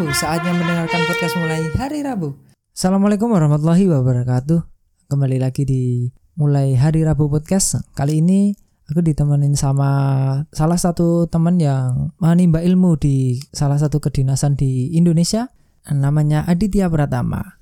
Rabu, saatnya mendengarkan podcast mulai hari Rabu. Assalamualaikum warahmatullahi wabarakatuh. Kembali lagi di mulai hari Rabu podcast. Kali ini aku ditemenin sama salah satu teman yang menimba ilmu di salah satu kedinasan di Indonesia. Namanya Aditya Pratama.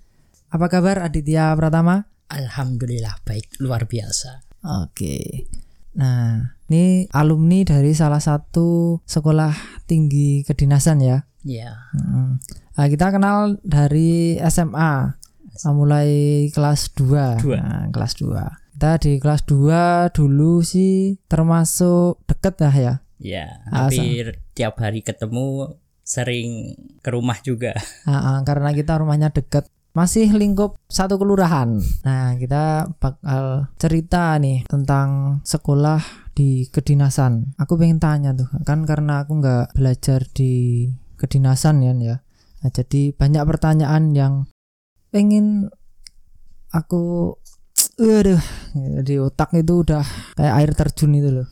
Apa kabar Aditya Pratama? Alhamdulillah baik, luar biasa. Oke. Nah, ini alumni dari salah satu sekolah tinggi kedinasan ya. Ya, Hmm. Nah, kita kenal dari SMA Nah, mulai kelas 2. Dua. Nah, kelas 2. Kita di kelas 2 dulu sih termasuk deket lah ya. ya, Ah, hampir tiap hari ketemu, sering ke rumah juga. Ah, ah, karena kita rumahnya deket masih lingkup satu kelurahan. Nah, kita bakal cerita nih tentang sekolah di kedinasan. Aku pengen tanya tuh, kan karena aku nggak belajar di kedinasan ya, ya. Nah, jadi banyak pertanyaan yang pengen aku, aduh, di otak itu udah kayak air terjun itu loh.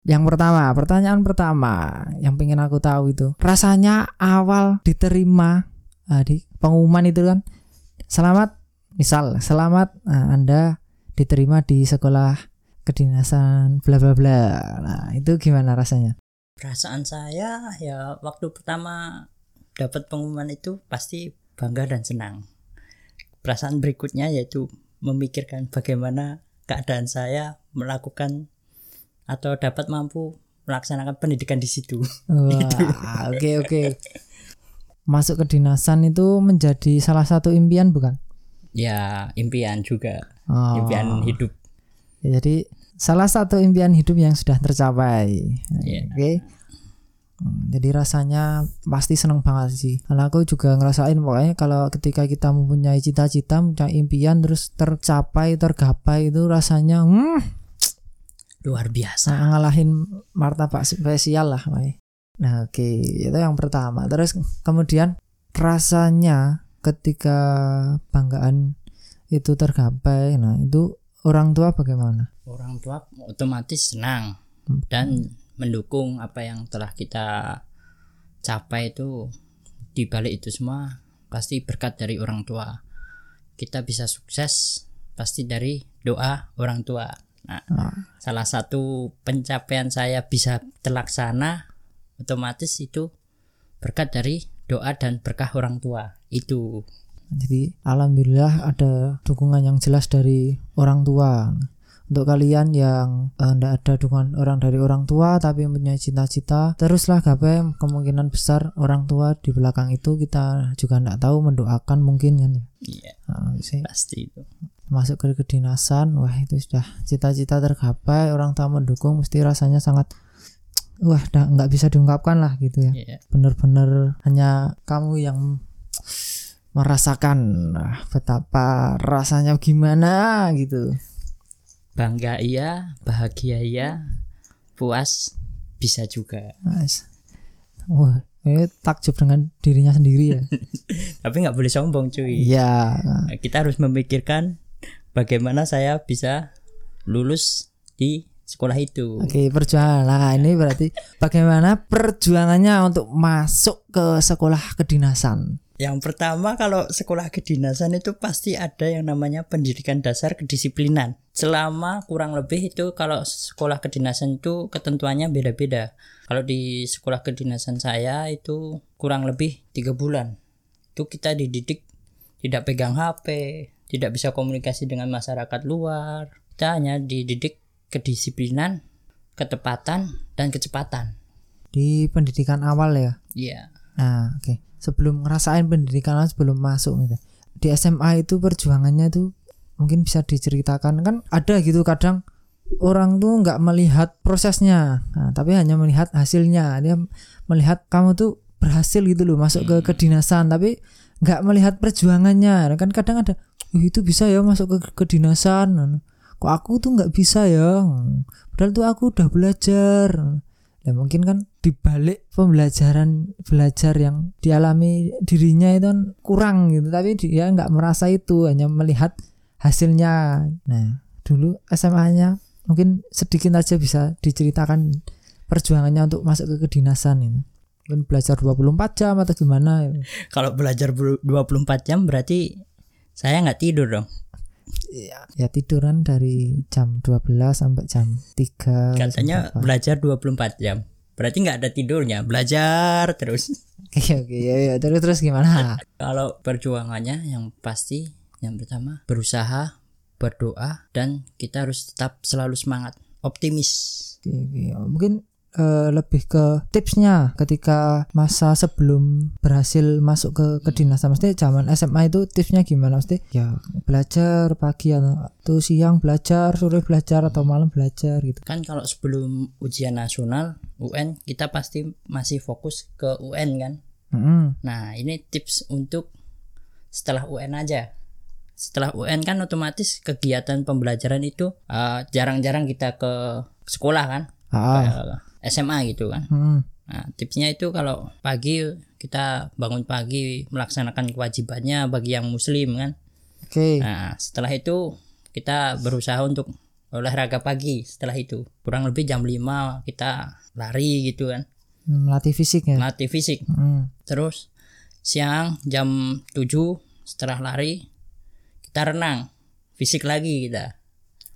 Yang pertama, pertanyaan pertama yang pengen aku tahu itu rasanya awal diterima ah, di pengumuman itu kan selamat misal selamat ah, anda diterima di sekolah kedinasan bla bla bla nah itu gimana rasanya Perasaan saya ya waktu pertama dapat pengumuman itu pasti bangga dan senang. Perasaan berikutnya yaitu memikirkan bagaimana keadaan saya melakukan atau dapat mampu melaksanakan pendidikan di situ. wah oke oke masuk kedinasan itu menjadi salah satu impian bukan Ya, impian juga, Oh, impian hidup. ya, jadi salah satu impian hidup yang sudah tercapai Iya. oke Hmm, jadi rasanya pasti seneng banget sih karena aku juga ngerasain pokoknya kalau ketika kita mempunyai cita-cita mempunyai impian terus tercapai tergapai itu rasanya hmm, Luar biasa. Nah, ngalahin martabak spesial lah, Mai. Nah, oke, itu yang pertama. Terus kemudian rasanya ketika banggaan itu tergapai, nah itu orang tua bagaimana? orang tua otomatis senang dan mendukung apa yang telah kita capai itu. Di balik itu semua pasti berkat dari orang tua. Kita bisa sukses pasti dari doa orang tua. Nah Nah, salah satu pencapaian saya bisa terlaksana otomatis itu berkat dari doa dan berkah orang tua. Itu jadi alhamdulillah ada dukungan yang jelas dari orang tua. Untuk kalian yang tidak ada dukungan orang dari orang tua tapi mempunyai cita-cita, teruslah gapai kemungkinan besar orang tua di belakang itu kita juga tidak tahu mendoakan mungkin kan ya. iya Nah, sih. pasti itu masuk ke kedinasan wah itu sudah cita-cita tergapai orang tua mendukung mesti rasanya sangat wah nggak bisa diungkapkan lah gitu ya iya bener-bener hanya kamu yang merasakan ah, betapa rasanya gimana gitu. Bangga iya bahagia iya puas bisa juga. Wah ini takjub dengan dirinya sendiri ya. Tapi nggak boleh sombong cuy. Iya. Kita harus memikirkan bagaimana saya bisa lulus di sekolah itu. Oke perjuangan. Lah ini berarti bagaimana perjuangannya untuk masuk ke sekolah kedinasan yang pertama kalau sekolah kedinasan itu pasti ada yang namanya pendidikan dasar kedisiplinan. Selama kurang lebih itu kalau sekolah kedinasan itu ketentuannya beda-beda. Kalau di sekolah kedinasan saya itu kurang lebih tiga bulan. Itu kita dididik tidak pegang HP tidak bisa komunikasi dengan masyarakat luar. Kita hanya dididik kedisiplinan ketepatan dan kecepatan. Di pendidikan awal ya? Iya. Nah, oke. Sebelum ngerasain pendidikan awal, sebelum masuk gitu. Di SMA itu perjuangannya tuh mungkin bisa diceritakan kan ada gitu kadang orang tuh nggak melihat prosesnya, nah, tapi hanya melihat hasilnya. Dia melihat kamu tuh berhasil gitu loh masuk ke kedinasan, tapi nggak melihat perjuangannya. Kan kadang ada, "Wih, itu bisa ya masuk ke kedinasan. Kok aku tuh nggak bisa ya? Padahal tuh aku udah belajar. Ya mungkin kan dibalik pembelajaran belajar yang dialami dirinya itu kan kurang gitu tapi dia nggak merasa itu hanya melihat hasilnya nah dulu SMA-nya mungkin sedikit aja bisa diceritakan perjuangannya untuk masuk ke kedinasan ini mungkin belajar 24 jam atau gimana ya. Kalau belajar belu- 24 jam berarti saya nggak tidur dong. Ya, ya tiduran dari jam 12 sampai jam 3 Katanya belajar 24 jam. Berarti nggak ada tidurnya, belajar terus. oke oke ya, ya terus terus gimana Kalau perjuangannya yang pasti yang pertama berusaha, berdoa dan kita harus tetap selalu semangat, optimis. Oke, oke. mungkin eh, lebih ke tipsnya ketika masa sebelum berhasil masuk ke kedinasan mesti zaman SMA itu tipsnya gimana? Mesti ya belajar pagi atau, siang belajar sore belajar atau malam belajar gitu. Kan kalau sebelum ujian nasional UN kita pasti masih fokus ke UN kan. Mm-mm. Nah, ini tips untuk setelah UN aja. Setelah UN kan otomatis kegiatan pembelajaran itu eh, jarang-jarang kita ke sekolah kan, ah SMA gitu kan. mm. Nah, tipsnya itu kalau pagi kita bangun pagi melaksanakan kewajibannya bagi yang muslim kan. oke Nah, setelah itu kita berusaha untuk olahraga pagi setelah itu. Kurang lebih jam 5 kita lari gitu kan. melatih fisik ya Latih fisik. Mm. Terus siang jam 7 setelah lari kita renang. Fisik lagi kita.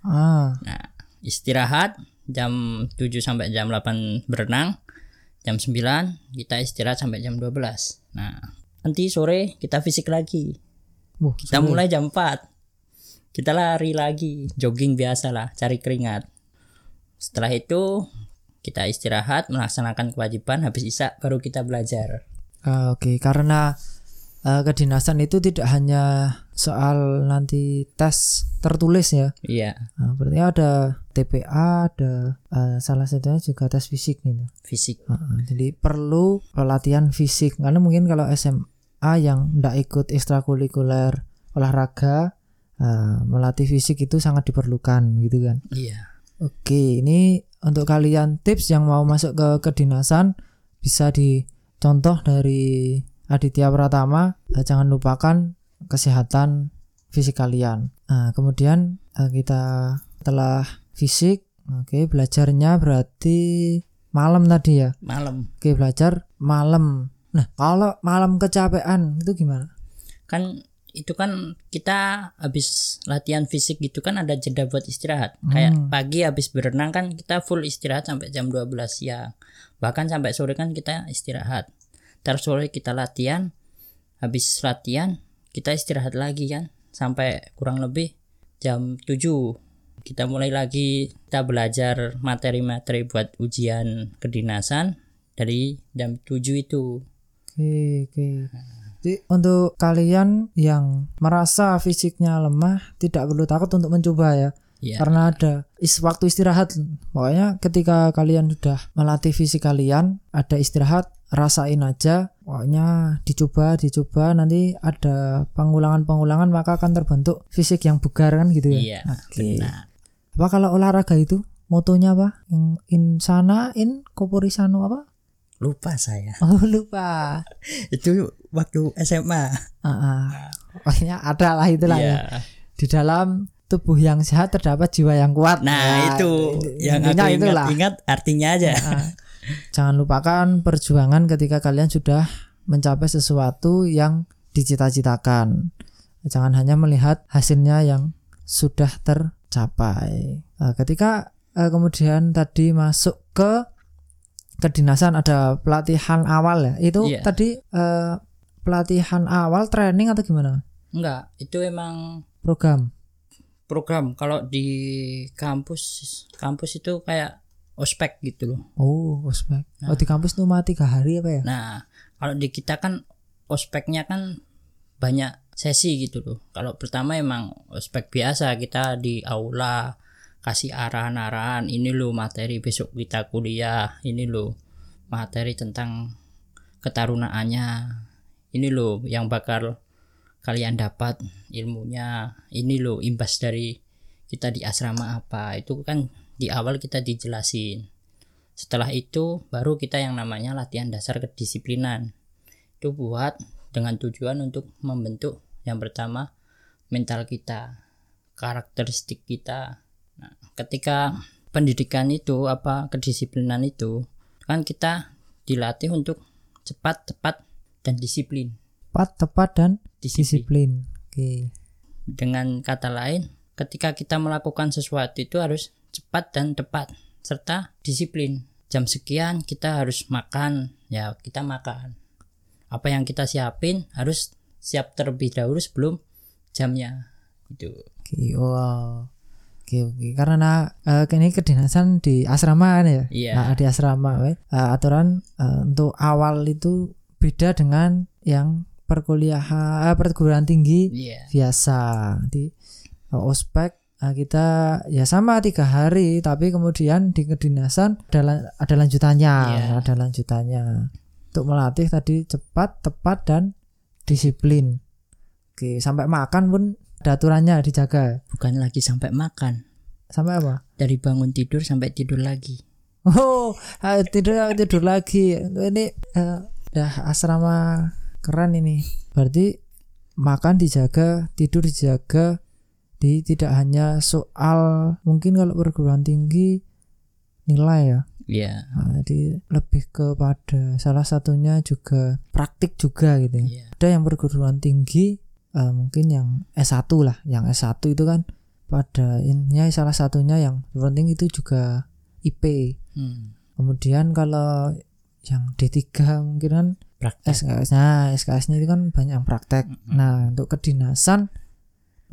ah Nah, istirahat jam 7 sampai jam 8 berenang. Jam 9 kita istirahat sampai jam 12. Nah, nanti sore kita fisik lagi. Wah, Kita mulai jam 4. Kita lari lagi, jogging biasa lah, cari keringat. Setelah itu kita istirahat, melaksanakan kewajiban, habis isak baru kita belajar. Ah, Oke, karena eh, kedinasan itu tidak hanya soal nanti tes tertulis ya. Iya, Nah, berarti ada TPA, ada eh, salah satunya juga tes fisik gitu. fisik. Ah, jadi perlu latihan fisik karena mungkin kalau SMA yang tidak ikut ekstrakurikuler olahraga eh, melatih fisik itu sangat diperlukan gitu kan. Iya. Oke, ini untuk kalian tips yang mau masuk ke kedinasan bisa dicontoh dari Aditya Pratama. Eh, Jangan lupakan kesehatan fisik kalian. Nah, kemudian eh, kita setelah fisik, oke belajarnya berarti malam tadi ya. Malam. Oke belajar malam. Nah kalau malam kecapean itu gimana? Kan itu kan kita habis latihan fisik gitu kan ada jeda buat istirahat. Kayak pagi habis berenang kan kita full istirahat sampai jam 12 siang. Bahkan sampai sore kan kita istirahat. Terus sore kita latihan. Habis latihan kita istirahat lagi kan sampai kurang lebih jam 7 kita mulai lagi kita belajar materi-materi buat ujian kedinasan dari jam 7 itu Oke oke. Jadi untuk kalian yang merasa fisiknya lemah tidak perlu takut untuk mencoba ya. Ya Karena ada is waktu istirahat. Pokoknya ketika kalian sudah melatih fisik kalian, ada istirahat, rasain aja. Pokoknya dicoba, dicoba nanti ada pengulangan-pengulangan maka akan terbentuk fisik yang bugar kan gitu ya. iya Oke. benar Apa kalau olahraga itu motonya apa? Yang insana, in corpore sano apa? lupa saya Oh lupa. itu waktu SMA Ah, ah. Pokoknya ada lah itulah ya. Iya. Di dalam tubuh yang sehat terdapat jiwa yang kuat. nah Ya, itu yang intinya aku itulah. ingat-ingat artinya aja Ah. Jangan lupakan perjuangan ketika kalian sudah mencapai sesuatu yang dicita-citakan. Jangan hanya melihat hasilnya yang sudah tercapai. Nah, ketika eh, kemudian tadi masuk ke kedinasan ada pelatihan awal ya. Itu Iya. tadi eh, pelatihan awal training atau gimana? enggak itu emang Program. Program kalau di kampus kampus itu kayak ospek gitu loh Oh, ospek. Oh, di kampus cuma tiga hari apa ya? nah kalau di kita kan ospeknya kan banyak sesi gitu loh kalau pertama emang ospek biasa kita di aula kasih arahan-arahan ini loh materi besok kita kuliah ini loh materi tentang ketarunaannya ini loh yang bakal kalian dapat ilmunya. Ini loh imbas dari kita di asrama apa. Itu kan di awal kita dijelasin. Setelah itu baru kita yang namanya latihan dasar kedisiplinan. Itu buat dengan tujuan untuk membentuk yang pertama mental kita karakteristik kita. Nah, ketika pendidikan itu apa kedisiplinan itu kan kita dilatih untuk cepat, tepat, dan disiplin. Tepat, tepat dan Disiplin. disiplin. Oke. Dengan kata lain, ketika kita melakukan sesuatu itu harus cepat dan tepat serta disiplin. Jam sekian kita harus makan, ya kita makan. Apa yang kita siapin harus siap terlebih dahulu sebelum jamnya. Itu. Oke, wow. Oke, oke. Karena eh, ini kedinasan di asrama kan ya? Iya. Nah, di asrama, we. Eh, aturan eh, untuk awal itu beda dengan yang perkuliahan eh, perguruan tinggi Iya. biasa. Di eh, ospek eh, kita ya sama tiga hari, tapi kemudian di kedinasan ada ada lanjutannya, Iya. ada lanjutannya. Untuk melatih tadi cepat, tepat dan disiplin. Oke, sampai makan pun ada aturannya dijaga. Bukan lagi sampai makan, Sampai apa? dari bangun tidur sampai tidur lagi. Oh, ah, tidur tidur lagi. Ini eh, udah asrama keren ini. Berarti makan dijaga, tidur dijaga. Di tidak hanya soal mungkin kalau perguruan tinggi nilai ya. Iya. Nah, jadi lebih kepada salah satunya juga praktik juga gitu. ya. Iya. Ada yang perguruan tinggi eh, mungkin yang S1 lah. Yang S1 itu kan pada intinya salah satunya yang perguruan tinggi itu juga IP. Hmm. Kemudian kalau yang D3 mungkin kan Praktek. SKS nah SKS-nya itu kan banyak yang praktek. Nah, untuk kedinasan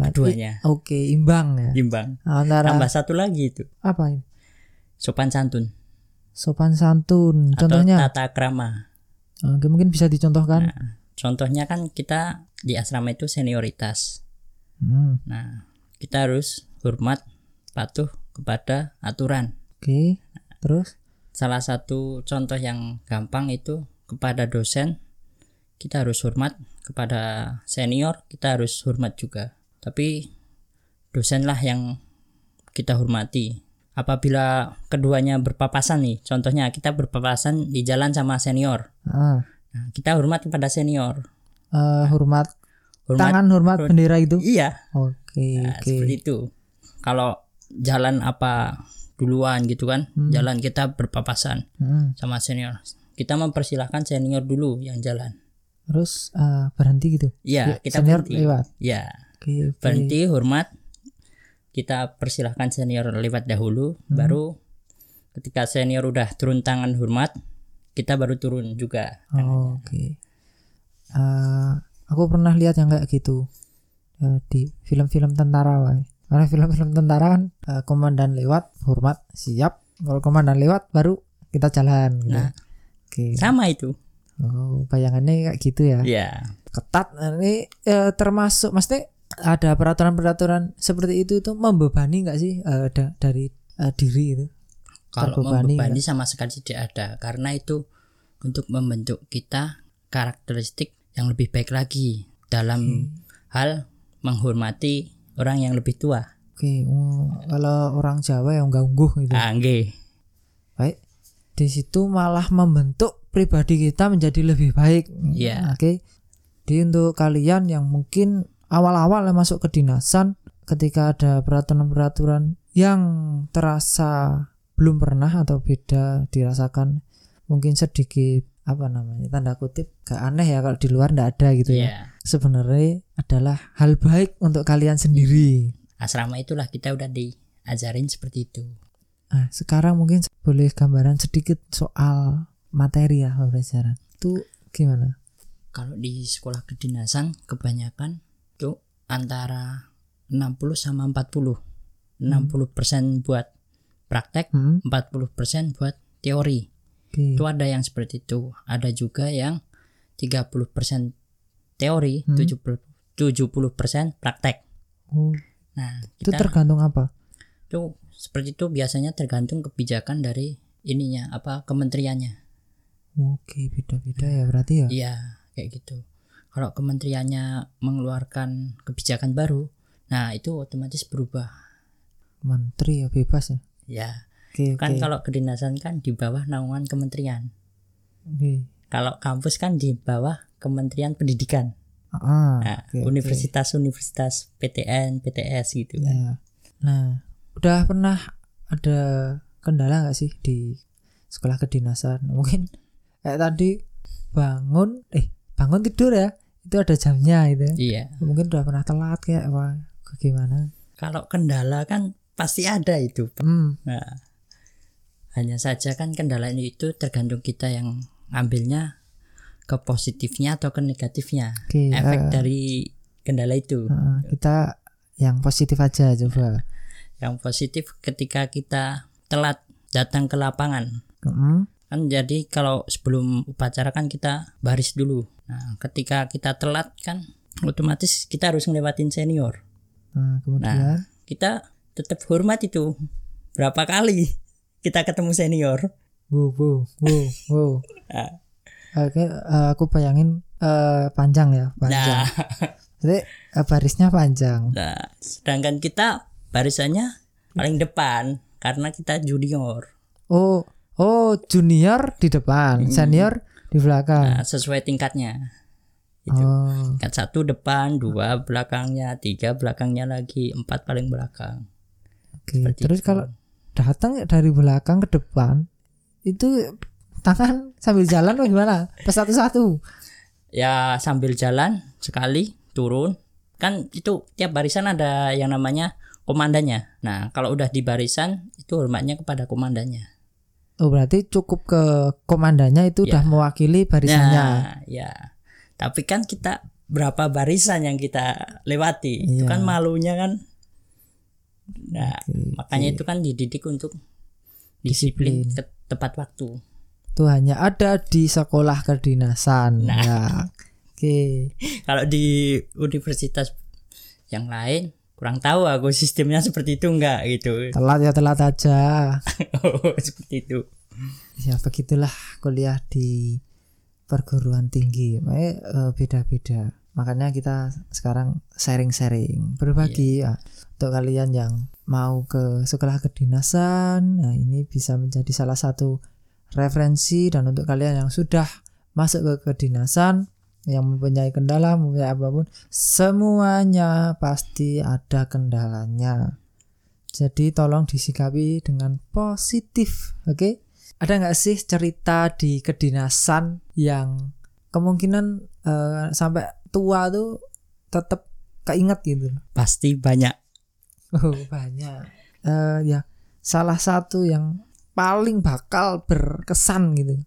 Keduanya. Oke, imbang ya. Imbang. Antara Tambah satu lagi itu, apa ini? sopan santun Sopan santun. atau Contohnya tata krama. Oke, mungkin bisa dicontohkan. Nah, contohnya kan kita di asrama itu senioritas. Hmm, Nah, kita harus hormat, patuh kepada aturan. Oke. Terus Salah satu contoh yang gampang itu kepada dosen kita harus hormat, kepada senior kita harus hormat juga. Tapi dosenlah yang kita hormati. Apabila keduanya berpapasan nih, contohnya kita berpapasan di jalan sama senior. ah, Nah, kita hormat kepada senior. eh, hormat, Hormat tangan hormat bendera itu. Iya, Oke, Nah, oke. seperti itu. Kalau jalan apa duluan gitu kan, jalan kita berpapasan Hmm, sama senior. Kita mempersilahkan senior dulu yang jalan. Terus eh, berhenti gitu. Iya, Ya, kita senior berhenti. lewat. Ya, oke. berhenti hormat. Kita persilahkan senior lewat dahulu, Hmm. baru ketika senior udah turun tangan hormat, kita baru turun juga. Oh, Oke. Eh, aku pernah lihat yang kayak gitu eh, di film-film tentara, Wai. Karena film-film tentara kan eh, komandan lewat, hormat, siap. Kalau komandan lewat, baru kita jalan. Gitu. Nah. Oke. Sama itu. Oh, bayangannya kayak gitu ya. Ya, Ketat. Nah, Ini eh, termasuk, maksudnya ada peraturan-peraturan seperti itu itu membebani nggak sih eh, da- dari eh, diri itu? kalau Terbebani membebani sama sekali tidak ada karena itu untuk membentuk kita karakteristik yang lebih baik lagi dalam hal menghormati orang yang lebih tua. Oke, oh, kalau orang Jawa yang nggak ungguh gitu. Ah, nggih. Di situ malah membentuk pribadi kita menjadi lebih baik. Iya. Oke. Jadi untuk kalian yang mungkin awal-awal masuk ke dinasan ketika ada peraturan-peraturan yang terasa belum pernah atau beda dirasakan mungkin sedikit apa namanya tanda kutip gak aneh ya kalau di luar ndak ada gitu ya Iya. sebenarnya adalah hal baik untuk kalian sendiri Asrama itulah kita udah diajarin seperti itu. Nah, sekarang mungkin boleh gambaran sedikit soal materi ya pembelajaran. Itu gimana? Kalau di sekolah kedinasan kebanyakan itu antara 60 sama 40. 60% buat praktek, Hmm, 40% buat teori. Oke. itu ada yang seperti itu ada juga yang 30% teori Hmm. 70 70% praktek Oh, nah itu kita tergantung apa? itu seperti itu biasanya tergantung kebijakan dari ininya apa kementeriannya Oke, beda-beda ya berarti ya. iya kayak gitu kalau kementeriannya mengeluarkan kebijakan baru nah itu otomatis berubah Menteri ya bebas ya. ya Oke, kan oke. kalau kedinasan kan di bawah naungan kementerian Oke. kalau kampus kan di bawah kementerian pendidikan Ah, Nah, oke, oke. universitas-universitas PTN, PTS gitu kan. Ya. Nah, udah pernah ada kendala nggak sih di sekolah kedinasan? Mungkin kayak tadi bangun eh bangun tidur ya itu ada jamnya itu iya. Mungkin udah pernah telat kayak apa gimana? Kalau kendala kan pasti ada itu hmm. Nah hanya saja kan kendala itu tergantung kita yang ngambilnya ke positifnya atau ke negatifnya. Oke efek eh, dari kendala itu. Eh, kita yang positif aja coba yang positif ketika kita telat datang ke lapangan. Hmm, kan jadi kalau sebelum upacara kan kita baris dulu. Nah ketika kita telat kan otomatis kita harus ngelewatin senior. Nah, kemudian? Nah kita tetap hormat itu. Berapa kali kita ketemu senior? Wow wow wow wow nah, oke eh, aku bayangin eh, panjang ya panjang. Nah, jadi eh, barisnya panjang. Nah sedangkan kita barisannya paling depan karena kita junior. Oh oh junior di depan senior di belakang. Nah, sesuai tingkatnya. Itu oh. Tingkat satu depan dua belakangnya tiga belakangnya lagi empat paling belakang. Oke Seperti terus itu. kalau datang dari belakang ke depan itu tangan sambil jalan atau gimana? Pas satu-satu ya sambil jalan sekali turun. Kan itu tiap barisan ada yang namanya komandannya nah kalau udah di barisan itu hormatnya kepada komandannya oh berarti cukup ke komandannya itu udah Ya. mewakili barisannya. Nah ya. Tapi kan kita berapa barisan yang kita lewati? Itu Iya. kan malunya kan. Nah Oke, makanya itu kan dididik untuk disiplin, Disiplin. ke tepat waktu. Itu hanya ada di sekolah kedinasan. Nah. ya oke. Kalau di universitas yang lain kurang tahu aku sistemnya seperti itu enggak gitu. Telat ya telat aja. Oh, seperti itu. Ya begitulah kuliah di perguruan tinggi. Makanya eh, beda-beda. Makanya kita sekarang sharing-sharing. Berbagi ya untuk kalian yang mau ke sekolah kedinasan nah ini bisa menjadi salah satu referensi. Dan untuk kalian yang sudah masuk ke kedinasan yang mempunyai kendala mempunyai apa pun semuanya pasti ada kendalanya. Jadi tolong disikapi dengan positif oke? Ada nggak sih cerita di kedinasan yang kemungkinan eh, sampai tua tuh tetap keinget gitu? Pasti banyak. Oh banyak. Eh, ya salah satu yang paling bakal berkesan gitu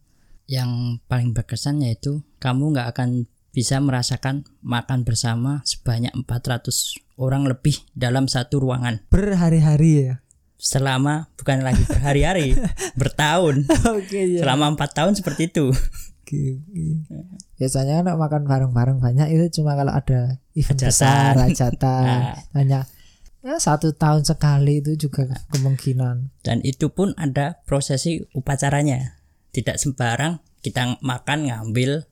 yang paling berkesan yaitu kamu nggak akan bisa merasakan makan bersama sebanyak 400 orang lebih dalam satu ruangan. Berhari-hari ya? Selama bukan lagi berhari-hari bertahun. Oke ya selama empat tahun seperti itu. Biasanya kan makan bareng-bareng banyak itu cuma kalau ada event besar hajatan. Nah. hanya ya satu tahun sekali itu juga kemungkinan. Dan itu pun ada prosesi upacaranya tidak sembarang kita makan ngambil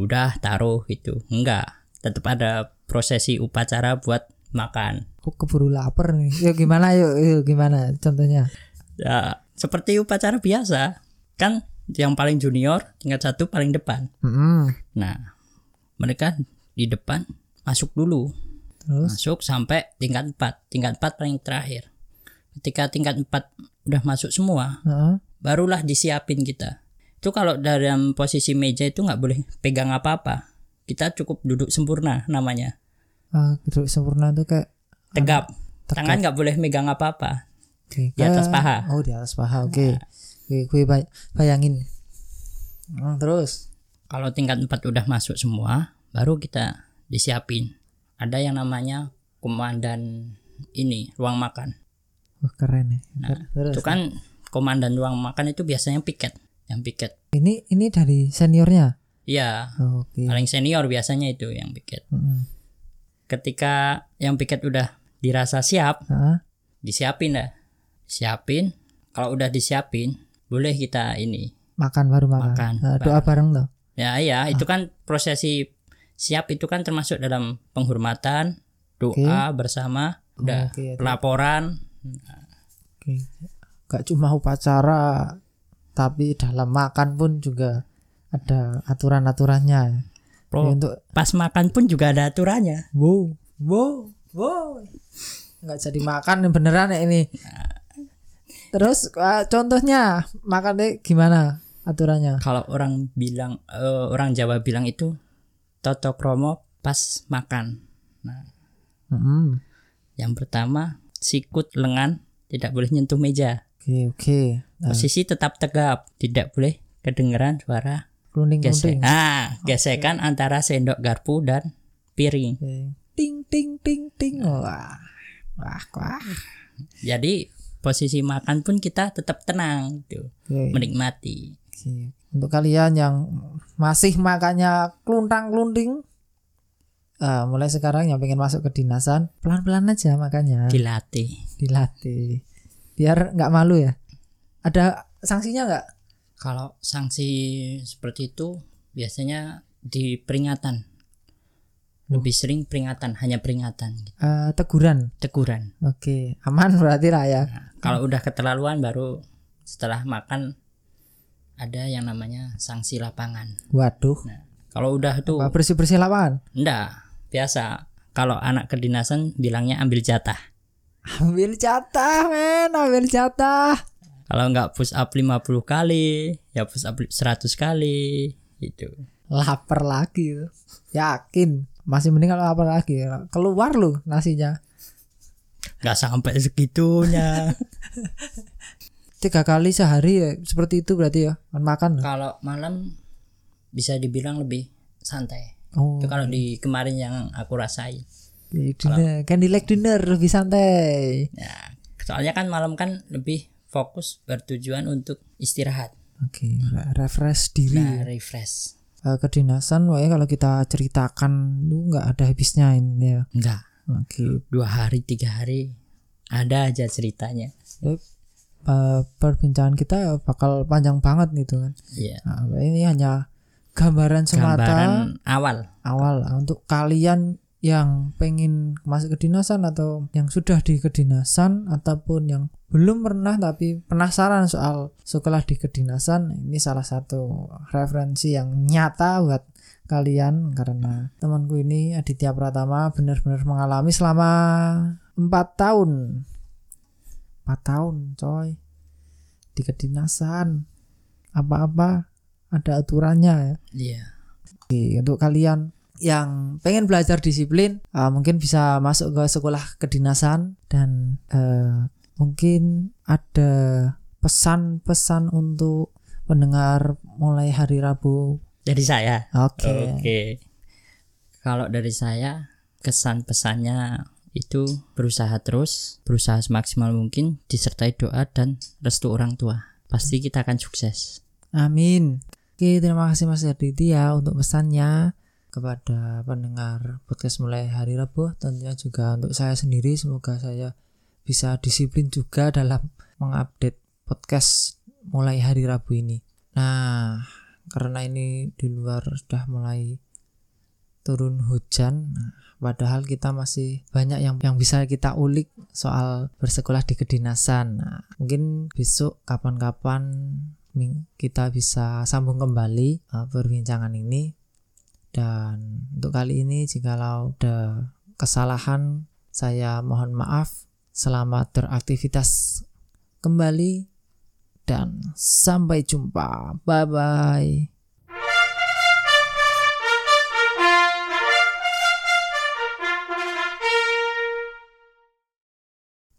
udah taruh gitu. Enggak tetap ada prosesi upacara buat makan. Kok keburu lapar nih? Yuk gimana? Yuk, yuk gimana contohnya? Ya seperti upacara biasa. Kan yang paling junior tingkat satu paling depan. Mm-mm. nah mereka di depan masuk dulu. Terus? Masuk sampai tingkat 4 tingkat 4 paling terakhir. Ketika tingkat 4 udah masuk semua Heeh. Barulah disiapin kita. Itu kalau dalam posisi meja itu nggak boleh pegang apa-apa. Kita cukup duduk sempurna namanya. Ah, duduk sempurna tuh kayak tegap. tegap. tangan nggak boleh megang apa-apa. Oke, Di atas kayak- paha. oh di atas paha oke. Oke gue bay- bayangin. Hmm, terus? Kalau tingkat 4 udah masuk semua baru kita disiapin. Ada yang namanya komandan ini ruang makan. Wah, keren ya. Ter- terus itu kan komandan ruang makan itu biasanya piket yang piket. Ini ini dari seniornya? Iya. Oh, oke. Paling senior biasanya itu yang piket. Mm-mm. ketika yang piket udah dirasa siap Ah, disiapin dah. Siapin kalau udah disiapin boleh kita ini makan baru makan, Makan, Ah, doa bareng loh. Ya iya itu kan prosesi siap itu kan termasuk dalam penghormatan doa bersama udah oke, ya, pelaporan. Oke. Gak cuma upacara, tapi dalam makan pun juga ada aturan-aturannya. Pro- Ya, untuk pas makan pun juga ada aturannya wow, wow, wow. Nggak jadi makan beneran ya ini. Terus ah, contohnya makannya gimana? aturannya? Kalau orang bilang eh, orang Jawa bilang itu toto kromo pas makan. Mm-mm. Yang pertama sikut lengan tidak boleh nyentuh meja. Oke oke. Nah, Posisi tetap tegap, tidak boleh kedengeran suara kelunding. Ah, gesekan antara sendok garpu dan piring. Oke. Ting ting ting ting. Wah. Wah, wah. Jadi posisi makan pun kita tetap tenang gitu, Oke. menikmati. Oke. Untuk kalian yang masih makannya kluntang klunting, ah, mulai sekarang yang pengen masuk ke dinasan, pelan-pelan aja makannya, Dilatih. dilatih, biar nggak malu ya. Ada sanksinya nggak? Kalau sanksi seperti itu biasanya di peringatan. Lebih sering peringatan, hanya peringatan, Eh, teguran. teguran. Oke, aman berarti lah ya. Kalau udah keterlaluan baru setelah makan ada yang namanya sanksi lapangan. Waduh, Kalau udah tuh bersih bersih lapangan. enggak biasa. Kalau anak kedinasan bilangnya ambil jatah. Ambil jatah, men, ambil jatah. Kalau nggak push up 50 kali, ya push up 100 kali gitu. Lapar lagi, tuh. yakin. Masih mending kalau lapar lagi. Keluar lu nasinya. nggak sampai segitunya. Tiga kali sehari ya, seperti itu berarti ya, kan makan. kalau malam bisa dibilang lebih santai. Oh, Itu kalau di kemarin yang aku rasain. Di dinner, candlelight dinner lebih santai. Ya, soalnya kan malam kan lebih fokus bertujuan untuk istirahat. Oke, re- refresh diri. Nah, refresh. Eh, kedinasan, wah kalau kita ceritakan lu nggak ada habisnya ini ya. Enggak, Oke, dua hari tiga hari ada aja ceritanya. eh, perbincangan kita bakal panjang banget gitu kan. Iya. Nah, ini hanya gambaran semata Gambaran awal. awal untuk kalian yang pengen masuk kedinasan atau yang sudah di kedinasan ataupun yang belum pernah tapi penasaran soal sekolah di kedinasan ini salah satu referensi yang nyata buat kalian karena temanku ini Aditya Pratama benar-benar mengalami selama empat tahun. Empat tahun coy di kedinasan. Apa-apa ada aturannya ya. Iya. Oke, untuk kalian yang pengen belajar disiplin uh, mungkin bisa masuk ke sekolah kedinasan dan uh, mungkin ada pesan-pesan untuk pendengar mulai hari Rabu. Dari saya. Oke. Oke. Kalau dari saya kesan pesannya itu berusaha terus, berusaha semaksimal mungkin disertai doa dan restu orang tua. Pasti kita akan sukses. Amin. Oke, terima kasih Mas Aditya untuk pesannya kepada pendengar podcast mulai hari Rabu. Tentunya juga untuk saya sendiri semoga saya bisa disiplin juga dalam mengupdate podcast mulai hari Rabu ini. Nah, karena ini di luar sudah mulai turun hujan, nah, padahal kita masih banyak yang yang bisa kita ulik soal bersekolah di kedinasan. Nah, mungkin besok kapan-kapan kita bisa sambung kembali uh, perbincangan ini dan untuk kali ini jikalau ada kesalahan saya mohon maaf. Selamat beraktivitas kembali dan sampai jumpa. Bye bye